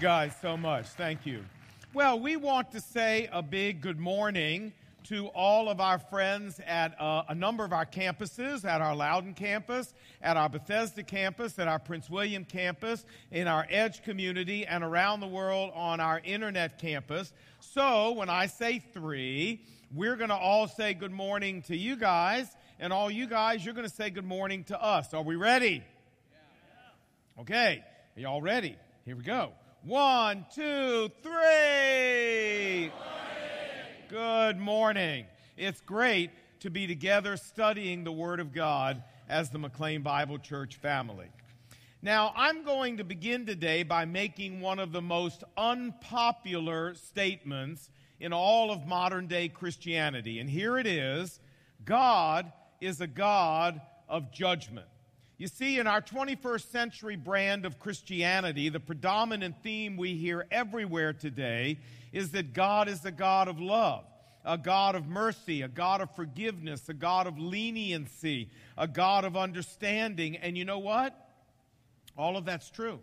guys so much. Thank you. Well, we want to say a big good morning to all of our friends at uh, a number of our campuses, at our Loudoun campus, at our Bethesda campus, at our Prince William campus, in our Edge community, and around the world on our internet campus. So when I say three, we're going to all say good morning to you guys, and all you guys, you're going to say good morning to us. Are we ready? Okay. Are y'all ready? Here we go. One, two, three. Good morning. It's great to be together studying the Word of God as the McLean Bible Church family. Now, I'm going to begin today by making one of the most unpopular statements in all of modern day Christianity. And here it is God is a God of judgment. You see, in our 21st century brand of Christianity, the predominant theme we hear everywhere today is that God is a God of love, a God of mercy, a God of forgiveness, a God of leniency, a God of understanding. And you know what? All of that's true.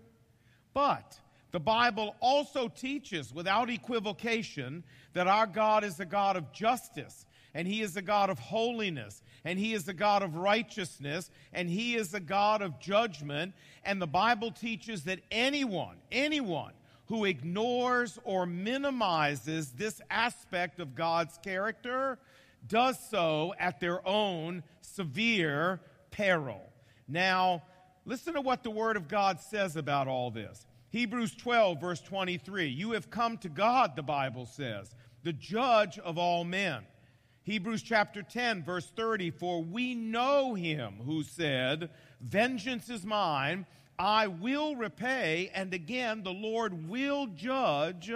But the Bible also teaches without equivocation that our God is a God of justice and He is a God of holiness, and He is the God of righteousness, and He is the God of judgment. And the Bible teaches that anyone, anyone who ignores or minimizes this aspect of God's character does so at their own severe peril. Now, listen to what the Word of God says about all this. Hebrews 12, verse 23. You have come to God, the Bible says, the judge of all men Hebrews chapter 10, verse 30 For we know him who said, Vengeance is mine, I will repay, and again the Lord will judge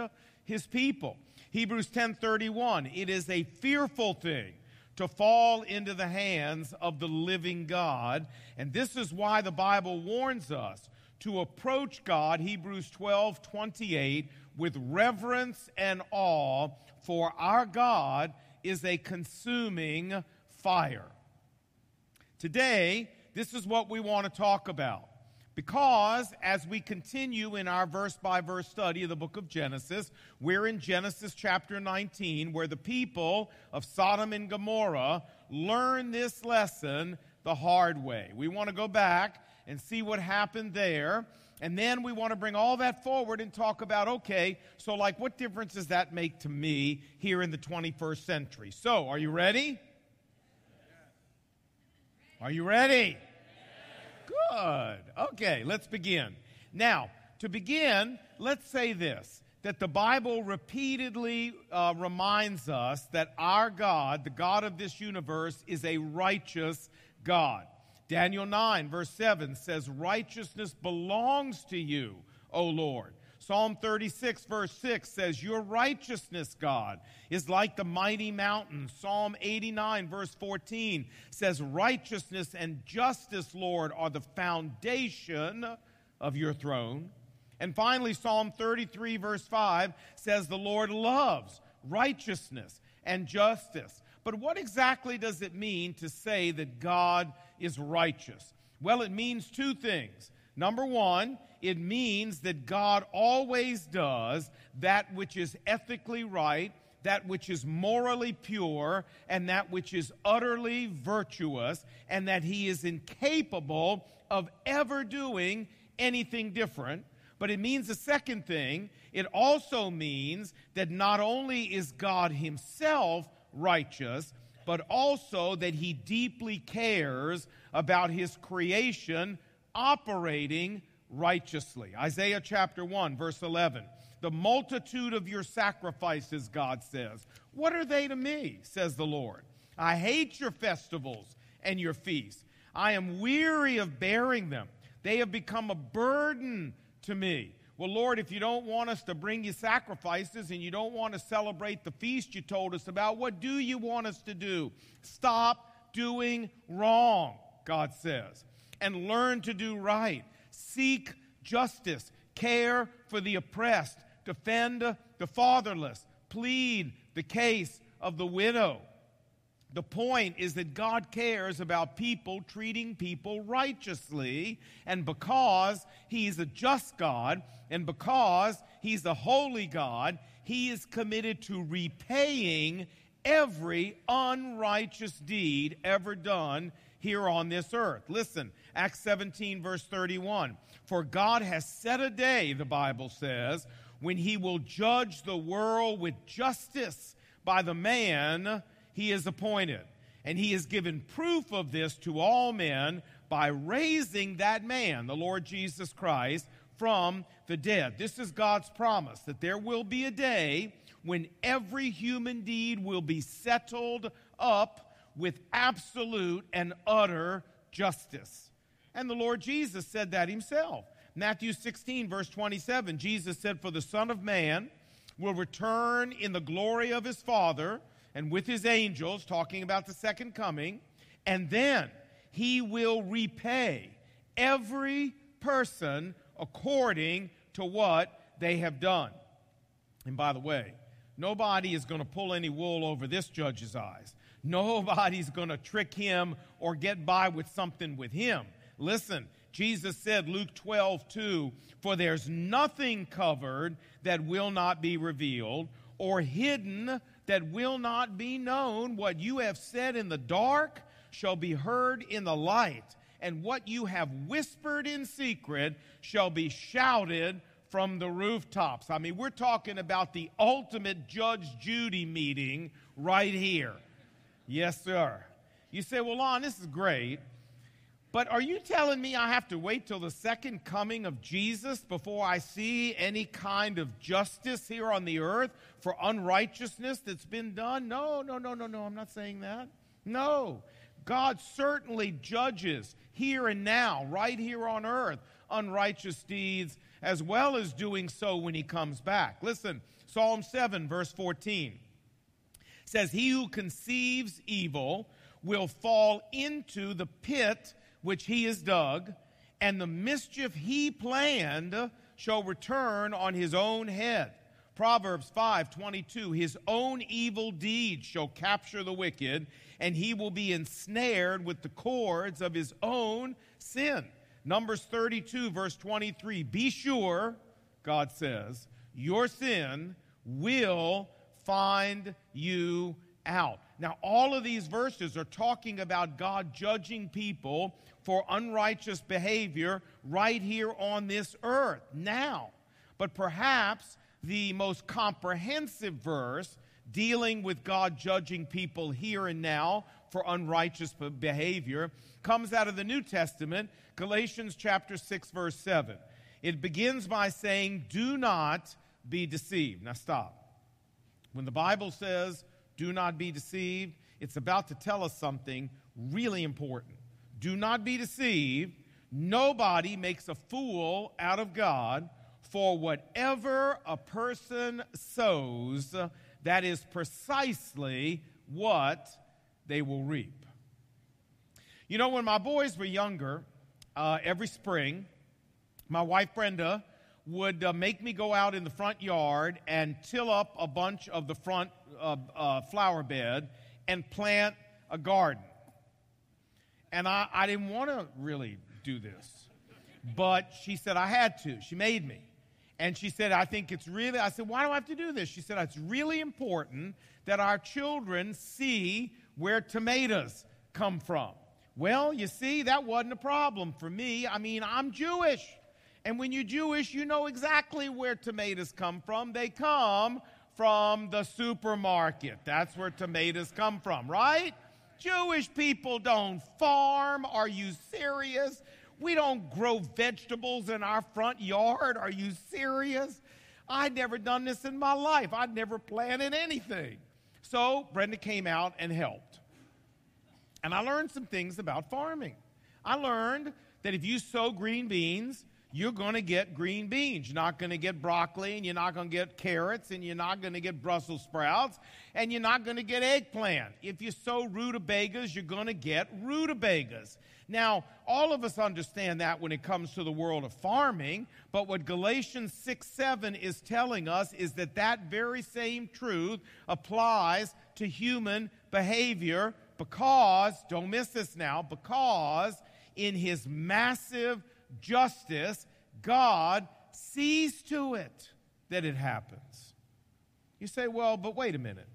his people. Hebrews 10:31 It is a fearful thing to fall into the hands of the living God, and this is why the Bible warns us to approach God, Hebrews 12:28, with reverence and awe, for our God is a consuming fire. Today, this is what we want to talk about. Because as we continue in our verse by verse study of the book of Genesis, we're in Genesis chapter 19, where the people of Sodom and Gomorrah learn this lesson the hard way. We want to go back and see what happened there. And then we want to bring all that forward and talk about okay, so like what difference does that make to me here in the 21st century? So, are you ready? Are you ready? Good. Okay, let's begin. Now, to begin, let's say this that the Bible repeatedly uh, reminds us that our God, the God of this universe, is a righteous God. Daniel 9, verse 7 says, Righteousness belongs to you, O Lord. Psalm 36, verse 6 says, Your righteousness, God, is like the mighty mountain. Psalm 89, verse 14 says, Righteousness and justice, Lord, are the foundation of your throne. And finally, Psalm 33, verse 5 says, The Lord loves righteousness and justice. But what exactly does it mean to say that God is righteous? Well, it means two things. Number one, it means that God always does that which is ethically right, that which is morally pure, and that which is utterly virtuous, and that He is incapable of ever doing anything different. But it means the second thing, it also means that not only is God Himself righteous, but also that he deeply cares about his creation operating righteously. Isaiah chapter 1, verse 11. The multitude of your sacrifices, God says. What are they to me, says the Lord? I hate your festivals and your feasts. I am weary of bearing them. They have become a burden to me. Well, Lord, if you don't want us to bring you sacrifices and you don't want to celebrate the feast you told us about, what do you want us to do? Stop doing wrong, God says, and learn to do right. Seek justice, care for the oppressed, defend the fatherless, plead the case of the widow. The point is that God cares about people treating people righteously, and because He's a just God, and because He's a holy God, He is committed to repaying every unrighteous deed ever done here on this earth. Listen, Acts 17, verse 31. For God has set a day, the Bible says, when He will judge the world with justice by the man he is appointed. And he has given proof of this to all men by raising that man, the Lord Jesus Christ, from the dead. This is God's promise that there will be a day when every human deed will be settled up with absolute and utter justice. And the Lord Jesus said that himself. Matthew 16, verse 27, Jesus said, For the Son of Man will return in the glory of his Father and with his angels, talking about the second coming, and then he will repay every person according to what they have done. And by the way, nobody is going to pull any wool over this judge's eyes. Nobody's going to trick him or get by with something with him. Listen, Jesus said, Luke 12, 2, For there's nothing covered that will not be revealed, or hidden that will not be known. What you have said in the dark shall be heard in the light, and what you have whispered in secret shall be shouted from the rooftops. I mean, we're talking about the ultimate Judge Judy meeting right here. Yes, sir. You say, well, Lon, this is great. But are you telling me I have to wait till the second coming of Jesus before I see any kind of justice here on the earth for unrighteousness that's been done? No, no, no, no, no. I'm not saying that. No. God certainly judges here and now, right here on earth, unrighteous deeds, as well as doing so when he comes back. Listen, Psalm 7, verse 14 says, He who conceives evil will fall into the pit which he has dug, and the mischief he planned shall return on his own head. Proverbs 5:22 His own evil deeds shall capture the wicked and he will be ensnared with the cords of his own sin. Numbers 32 verse 23 Be sure God says your sin will find you out. Now, all of these verses are talking about God judging people for unrighteous behavior right here on this earth now. But perhaps the most comprehensive verse dealing with God judging people here and now for unrighteous behavior comes out of the New Testament, Galatians chapter 6 verse 7. It begins by saying, "Do not be deceived." Now stop. When the Bible says do not be deceived. It's about to tell us something really important. Do not be deceived. Nobody makes a fool out of God, for whatever a person sows, that is precisely what they will reap. You know, when my boys were younger, uh, every spring, my wife Brenda would uh, make me go out in the front yard and till up a bunch of the front uh, uh, flower bed and plant a garden. And I, I didn't want to really do this. But she said I had to. She made me. And she said, I think it's really, I said, why do I have to do this? She said, it's really important that our children see where tomatoes come from. Well, you see, that wasn't a problem for me. I mean, I'm Jewish. And when you're Jewish, you know exactly where tomatoes come from. They come from the supermarket. That's where tomatoes come from, right? Jewish people don't farm. Are you serious? We don't grow vegetables in our front yard. Are you serious? I'd never done this in my life. I'd never planted anything. So Brenda came out and helped. And I learned some things about farming. I learned that if you sow green beans, you're going to get green beans. You're not going to get broccoli, and you're not going to get carrots, and you're not going to get Brussels sprouts, and you're not going to get eggplant. If you sow rutabagas, you're going to get rutabagas. Now, all of us understand that when it comes to the world of farming, but what Galatians 6 7 is telling us is that that very same truth applies to human behavior because, don't miss this now, because in his massive justice, God sees to it that it happens. You say, well, but wait a minute.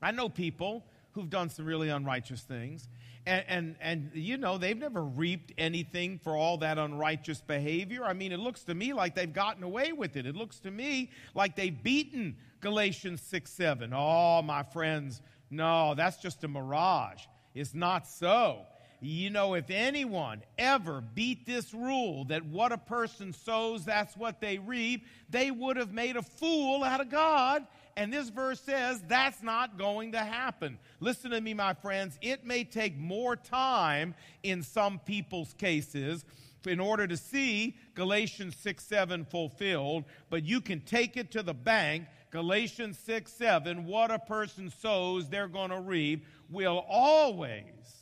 I know people who've done some really unrighteous things, and, and, and you know, they've never reaped anything for all that unrighteous behavior. I mean, it looks to me like they've gotten away with it. It looks to me like they've beaten Galatians 6 7. Oh, my friends, no, that's just a mirage. It's not so. You know, if anyone ever beat this rule that what a person sows, that's what they reap, they would have made a fool out of God. And this verse says that's not going to happen. Listen to me, my friends. It may take more time in some people's cases in order to see Galatians 6 7 fulfilled, but you can take it to the bank. Galatians 6 7, what a person sows, they're going to reap, will always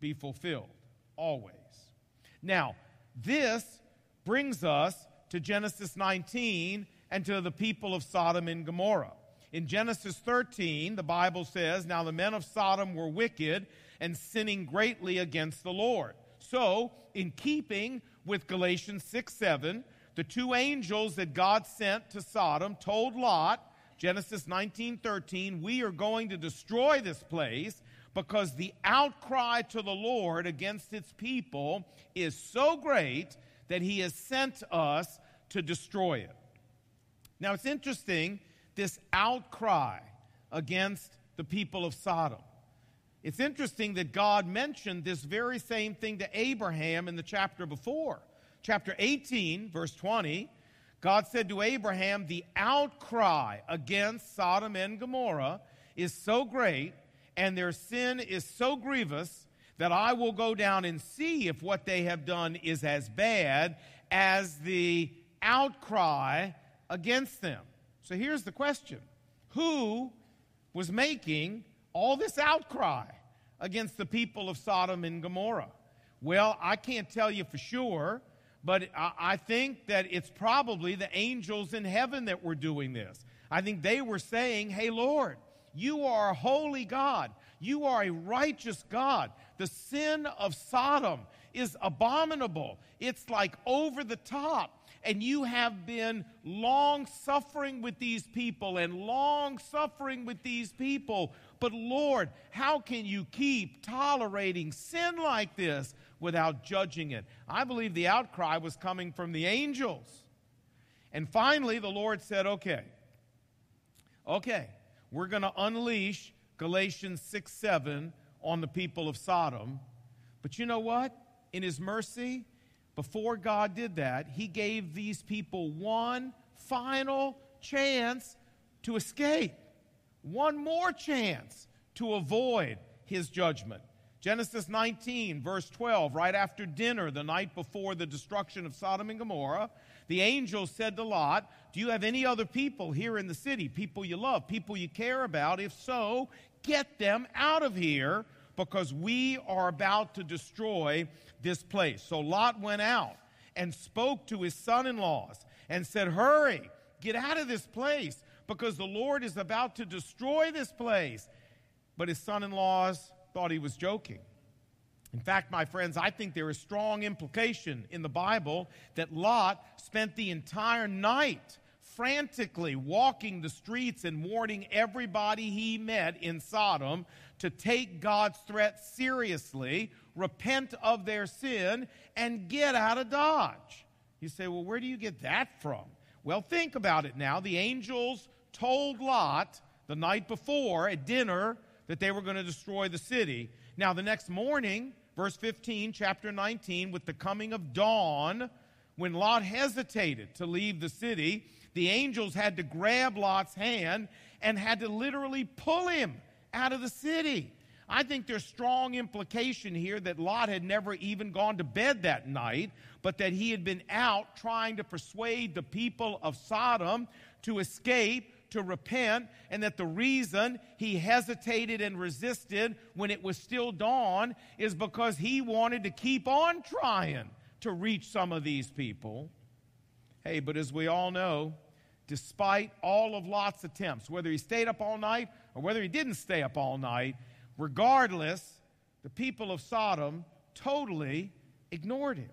be fulfilled. Always. Now, this brings us to Genesis 19 and to the people of Sodom and Gomorrah. In Genesis 13, the Bible says, Now the men of Sodom were wicked and sinning greatly against the Lord. So, in keeping with Galatians 6 7, the two angels that God sent to Sodom told Lot, Genesis 19 13, we are going to destroy this place because the outcry to the Lord against its people is so great that he has sent us to destroy it. Now, it's interesting this outcry against the people of Sodom. It's interesting that God mentioned this very same thing to Abraham in the chapter before. Chapter 18, verse 20, God said to Abraham, The outcry against Sodom and Gomorrah is so great and their sin is so grievous that I will go down and see if what they have done is as bad as the outcry against them. So here's the question Who was making all this outcry against the people of Sodom and Gomorrah? Well, I can't tell you for sure, but I think that it's probably the angels in heaven that were doing this. I think they were saying, Hey, Lord, you are a holy God. You are a righteous God. The sin of Sodom is abominable. It's like over the top. And you have been long suffering with these people and long suffering with these people. But Lord, how can you keep tolerating sin like this without judging it? I believe the outcry was coming from the angels. And finally, the Lord said, okay, okay, we're going to unleash Galatians 6 7 on the people of Sodom. But you know what? In his mercy, before God did that, he gave these people one final chance to escape, one more chance to avoid his judgment. Genesis 19, verse 12, right after dinner the night before the destruction of Sodom and Gomorrah, the angel said to Lot, Do you have any other people here in the city, people you love, people you care about? If so, get them out of here because we are about to destroy this place. So Lot went out and spoke to his son in laws and said, Hurry, get out of this place because the Lord is about to destroy this place. But his son in laws thought he was joking. In fact, my friends, I think there is strong implication in the Bible that Lot spent the entire night frantically walking the streets and warning everybody he met in Sodom to take God's threat seriously, repent of their sin, and get out of Dodge. You say, well, where do you get that from? Well, think about it now. The angels told Lot the night before at dinner that they were going to destroy the city. Now, the next morning, verse 15, chapter 19, with the coming of dawn, when Lot hesitated to leave the city, the angels had to grab Lot's hand and had to literally pull him out of the city. I think there's strong implication here that Lot had never even gone to bed that night, but that he had been out trying to persuade the people of Sodom to escape, to repent, and that the reason he hesitated and resisted when it was still dawn is because he wanted to keep on trying to reach some of these people. Hey, but as we all know, despite all of Lot's attempts, whether he stayed up all night or whether he didn't stay up all night, Regardless, the people of Sodom totally ignored him.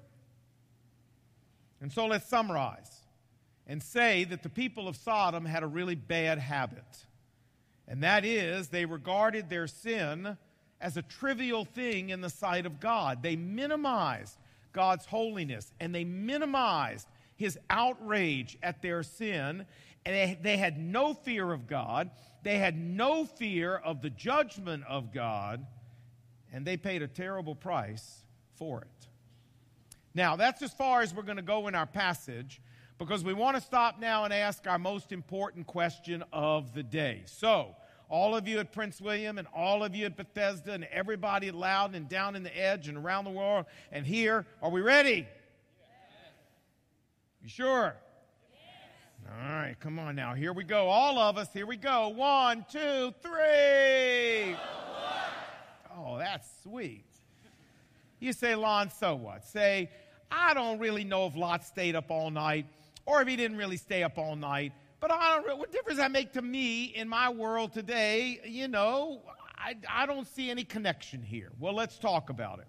And so let's summarize and say that the people of Sodom had a really bad habit. And that is, they regarded their sin as a trivial thing in the sight of God. They minimized God's holiness and they minimized his outrage at their sin. And they, they had no fear of God, they had no fear of the judgment of God, and they paid a terrible price for it. Now, that's as far as we're going to go in our passage because we want to stop now and ask our most important question of the day. So, all of you at Prince William and all of you at Bethesda and everybody at Loudoun and down in the edge and around the world and here, are we ready? Yes. You sure? Yes. All right, come on now. Here we go. All of us, here we go. One, two, three. Oh, that's sweet. You say, Lon, so what? Say, I don't really know if Lot stayed up all night or if he didn't really stay up all night. But I don't, what difference that make to me in my world today? You know, I, I don't see any connection here. Well, let's talk about it.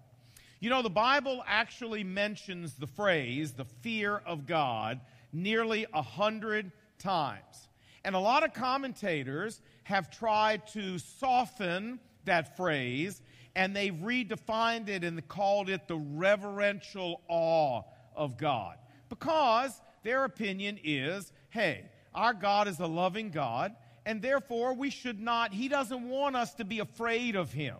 You know, the Bible actually mentions the phrase, the fear of God, nearly a hundred times. And a lot of commentators have tried to soften that phrase and they've redefined it and called it the reverential awe of God. Because their opinion is hey, our God is a loving God, and therefore we should not, He doesn't want us to be afraid of Him.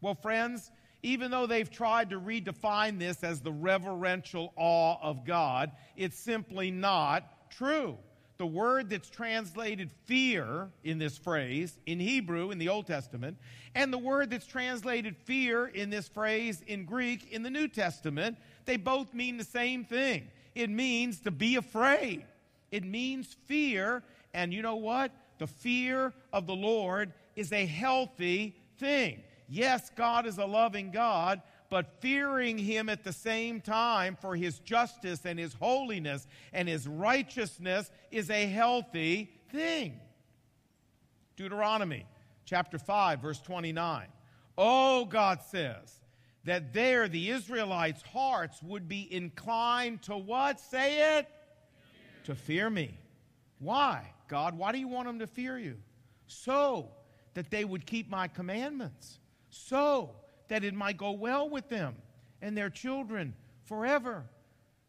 Well, friends, even though they've tried to redefine this as the reverential awe of God, it's simply not true. The word that's translated fear in this phrase in Hebrew in the Old Testament, and the word that's translated fear in this phrase in Greek in the New Testament, they both mean the same thing. It means to be afraid. It means fear. And you know what? The fear of the Lord is a healthy thing. Yes, God is a loving God, but fearing Him at the same time for His justice and His holiness and His righteousness is a healthy thing. Deuteronomy chapter 5, verse 29. Oh, God says, that there the Israelites' hearts would be inclined to what? Say it? Fear. To fear me. Why? God, why do you want them to fear you? So that they would keep my commandments, so that it might go well with them and their children forever.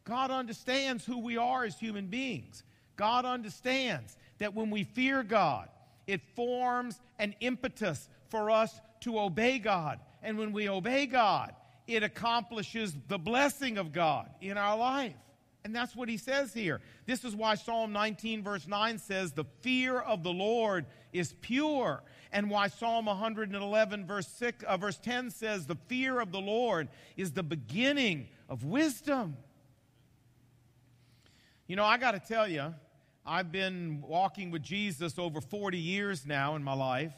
God understands who we are as human beings. God understands that when we fear God, it forms an impetus for us to obey God and when we obey God, it accomplishes the blessing of God in our life. And that's what he says here. This is why Psalm 19, verse 9 says, The fear of the Lord is pure. And why Psalm 111, verse, 6, uh, verse 10 says, The fear of the Lord is the beginning of wisdom. You know, I got to tell you, I've been walking with Jesus over 40 years now in my life.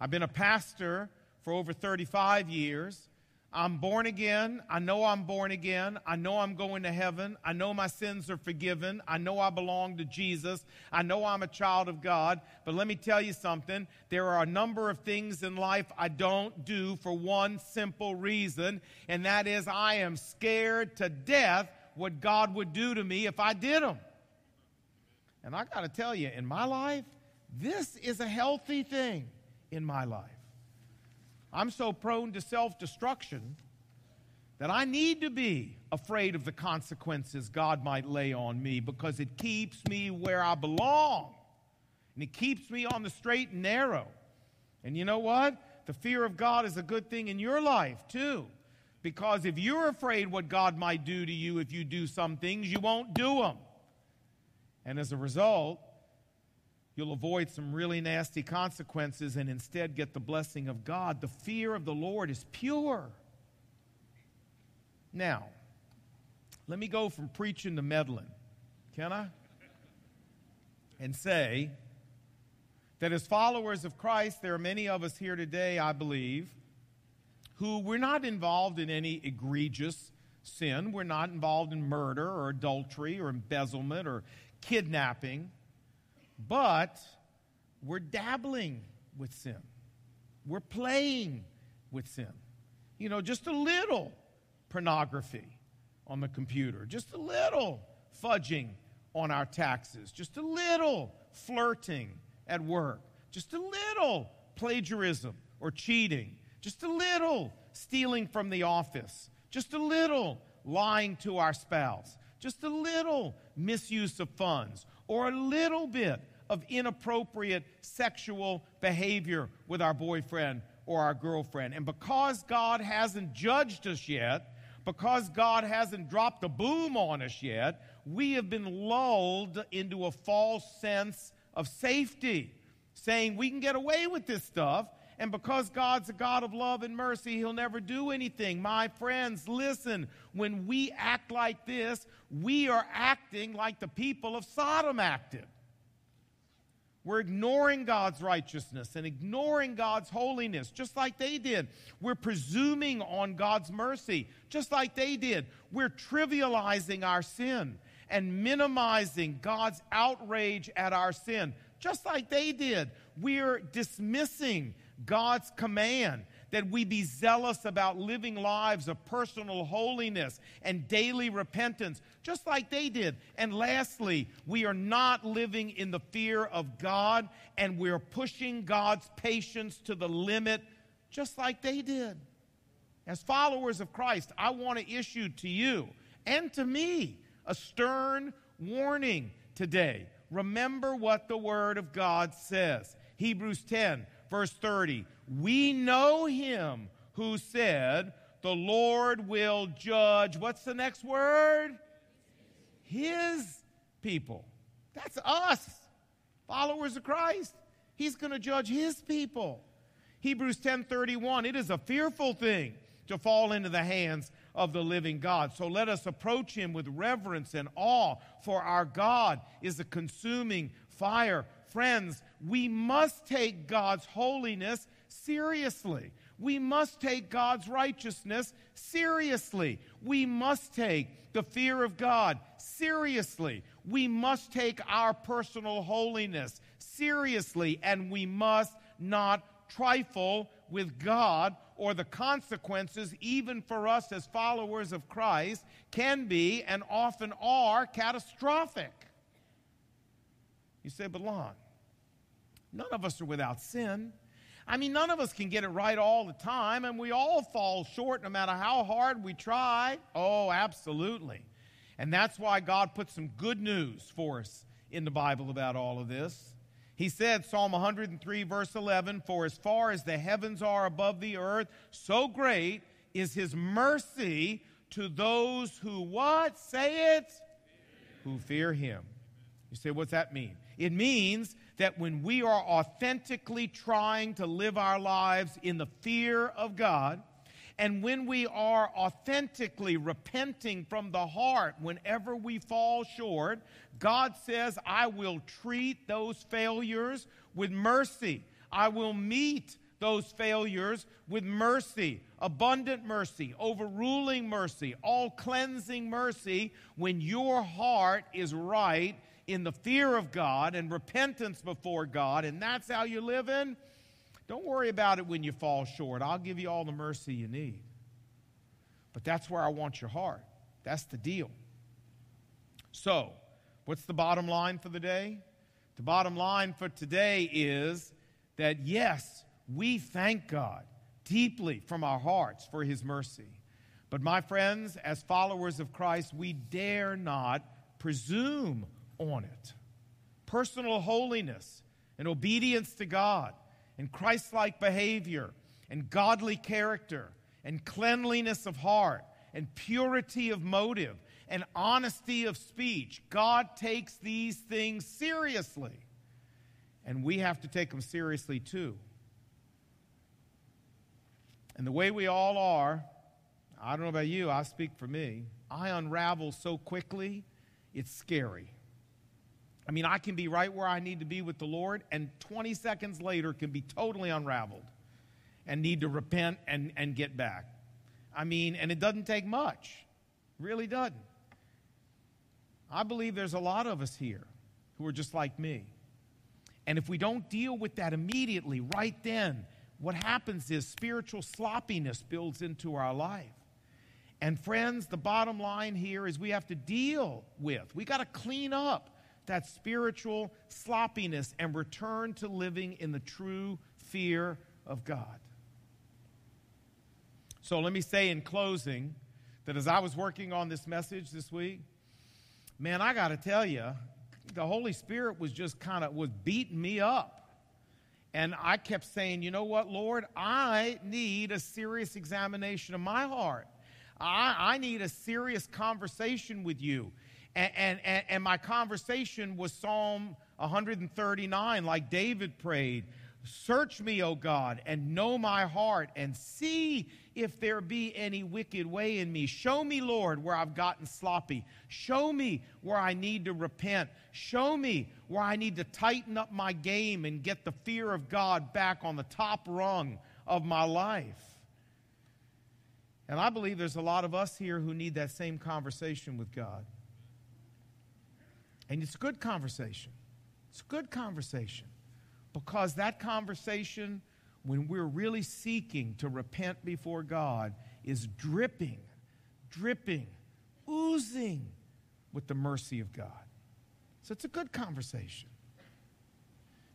I've been a pastor for over 35 years. I'm born again. I know I'm born again. I know I'm going to heaven. I know my sins are forgiven. I know I belong to Jesus. I know I'm a child of God. But let me tell you something. There are a number of things in life I don't do for one simple reason, and that is I am scared to death what God would do to me if I did them. And I got to tell you, in my life, this is a healthy thing in my life. I'm so prone to self destruction that I need to be afraid of the consequences God might lay on me because it keeps me where I belong. And it keeps me on the straight and narrow. And you know what? The fear of God is a good thing in your life, too. Because if you're afraid what God might do to you if you do some things, you won't do them. And as a result, you'll avoid some really nasty consequences and instead get the blessing of God. The fear of the Lord is pure. Now, let me go from preaching to meddling. Can I? And say that as followers of Christ, there are many of us here today, I believe, who we're not involved in any egregious sin. We're not involved in murder or adultery or embezzlement or kidnapping but we're dabbling with sin. we're playing with sin. You know, just a little pornography on the computer, just a little fudging on our taxes, just a little flirting at work, just a little plagiarism or cheating, just a little stealing from the office, just a little lying to our spouse, just a little misuse of funds, or a little bit of inappropriate sexual behavior with our boyfriend or our girlfriend. And because God hasn't judged us yet, because God hasn't dropped a boom on us yet, we have been lulled into a false sense of safety, saying we can get away with this stuff. And because God's a God of love and mercy, He'll never do anything. My friends, listen, when we act like this, we are acting like the people of Sodom acted. We're ignoring God's righteousness and ignoring God's holiness, just like they did. We're presuming on God's mercy, just like they did. We're trivializing our sin and minimizing God's outrage at our sin, just like they did. We're dismissing God's command that we be zealous about living lives of personal holiness and daily repentance, just like they did. And lastly, we are not living in the fear of God and we're pushing God's patience to the limit, just like they did. As followers of Christ, I want to issue to you and to me a stern warning today. Remember what the Word of God says. Hebrews 10, verse 30 we know him who said, The Lord will judge. What's the next word? His people. That's us, followers of Christ. He's going to judge his people. Hebrews 10:31 It is a fearful thing to fall into the hands of the living God. So let us approach him with reverence and awe, for our God is a consuming fire. Friends, we must take God's holiness seriously. We must take God's righteousness seriously. We must take the fear of God seriously. We must take our personal holiness seriously, and we must not trifle with God or the consequences, even for us as followers of Christ, can be and often are catastrophic. You say, but Lon, none of us are without sin. I mean, none of us can get it right all the time, and we all fall short no matter how hard we try. Oh, absolutely. And that's why God put some good news for us in the Bible about all of this. He said, Psalm 103, verse 11, For as far as the heavens are above the earth, so great is his mercy to those who what? Say it? Who fear him. You say, what's that mean? It means that when we are authentically trying to live our lives in the fear of God, and when we are authentically repenting from the heart whenever we fall short, God says, I will treat those failures with mercy. I will meet those failures with mercy, abundant mercy, overruling mercy, all cleansing mercy when your heart is right in the fear of God and repentance before God, and that's how you live in, don't worry about it when you fall short. I'll give you all the mercy you need. But that's where I want your heart. That's the deal. So, what's the bottom line for the day? The bottom line for today is that yes, we thank God deeply from our hearts for his mercy. But, my friends, as followers of Christ, we dare not presume on it. Personal holiness and obedience to God and Christ like behavior and godly character and cleanliness of heart and purity of motive and honesty of speech. God takes these things seriously. And we have to take them seriously too. And the way we all are, I don't know about you, I speak for me, I unravel so quickly, it's scary. I mean, I can be right where I need to be with the Lord, and 20 seconds later can be totally unraveled and need to repent and, and get back. I mean, and it doesn't take much. really doesn't. I believe there's a lot of us here who are just like me. And if we don't deal with that immediately, right then, what happens is spiritual sloppiness builds into our life. And friends, the bottom line here is we have to deal with, we got to clean up that spiritual sloppiness and return to living in the true fear of God. So let me say in closing that as I was working on this message this week, man, I got to tell you, the Holy Spirit was just kind of was beating me up. And I kept saying, you know what, Lord, I need a serious examination of my heart. I, I need a serious conversation with you. And, and, and, my conversation was Psalm 139, like David prayed. Search me, O God, and know my heart, and see if there be any wicked way in me. Show me, Lord, where I've gotten sloppy. Show me where I need to repent. Show me where I need to tighten up my game and get the fear of God back on the top rung of my life. And I believe there's a lot of us here who need that same conversation with God. And it's a good conversation. It's a good conversation because that conversation, when we're really seeking to repent before God, is dripping, dripping, oozing with the mercy of God. So it's a good conversation.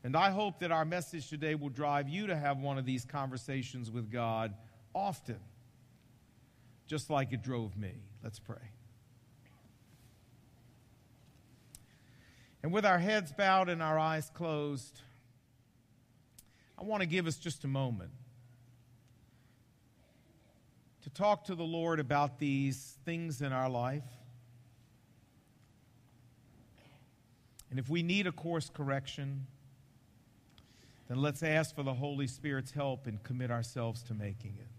And I hope that our message today will drive you to have one of these conversations with God often, just like it drove me. Let's pray. And with our heads bowed and our eyes closed, I want to give us just a moment to talk to the Lord about these things in our life. And if we need a course correction, then let's ask for the Holy Spirit's help and commit ourselves to making it.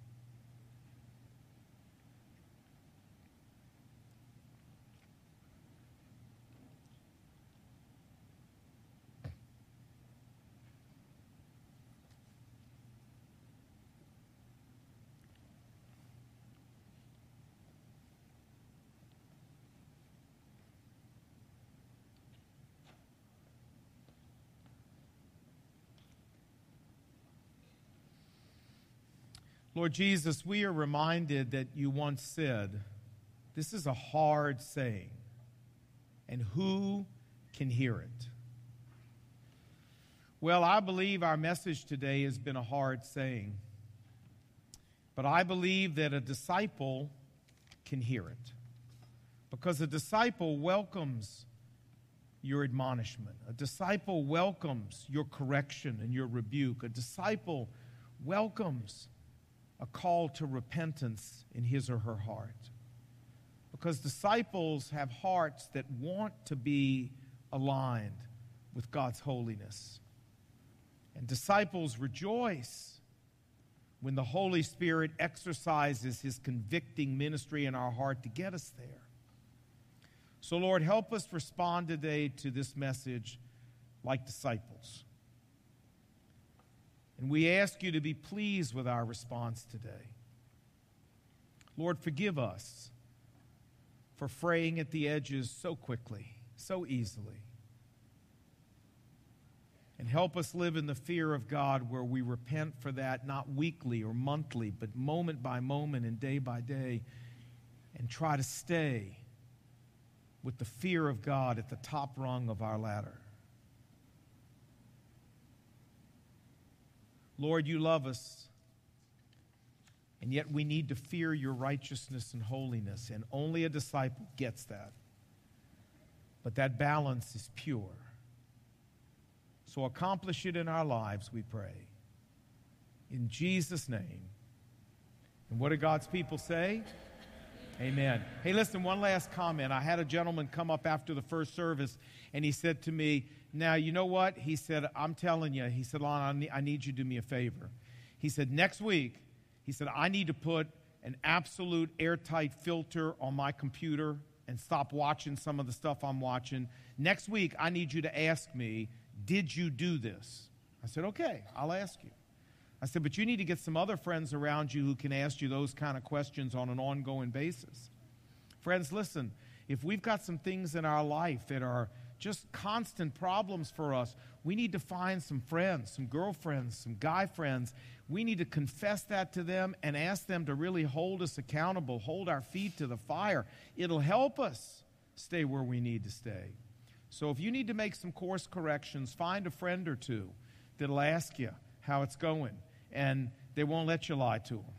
Lord Jesus, we are reminded that you once said, This is a hard saying, and who can hear it? Well, I believe our message today has been a hard saying, but I believe that a disciple can hear it. Because a disciple welcomes your admonishment, a disciple welcomes your correction and your rebuke, a disciple welcomes a call to repentance in his or her heart. Because disciples have hearts that want to be aligned with God's holiness. And disciples rejoice when the Holy Spirit exercises his convicting ministry in our heart to get us there. So, Lord, help us respond today to this message like disciples. And we ask you to be pleased with our response today. Lord, forgive us for fraying at the edges so quickly, so easily. And help us live in the fear of God where we repent for that not weekly or monthly, but moment by moment and day by day, and try to stay with the fear of God at the top rung of our ladder. Lord, you love us. And yet we need to fear your righteousness and holiness. And only a disciple gets that. But that balance is pure. So accomplish it in our lives, we pray. In Jesus' name. And what do God's people say? Amen. Hey, listen, one last comment. I had a gentleman come up after the first service, and he said to me, Now, you know what? He said, I'm telling you, he said, Lon, I need you to do me a favor. He said, Next week, he said, I need to put an absolute airtight filter on my computer and stop watching some of the stuff I'm watching. Next week, I need you to ask me, Did you do this? I said, Okay, I'll ask you. I said, but you need to get some other friends around you who can ask you those kind of questions on an ongoing basis. Friends, listen, if we've got some things in our life that are just constant problems for us. We need to find some friends, some girlfriends, some guy friends. We need to confess that to them and ask them to really hold us accountable, hold our feet to the fire. It'll help us stay where we need to stay. So if you need to make some course corrections, find a friend or two that'll ask you how it's going, and they won't let you lie to them.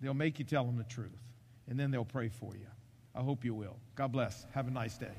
They'll make you tell them the truth, and then they'll pray for you. I hope you will. God bless. Have a nice day.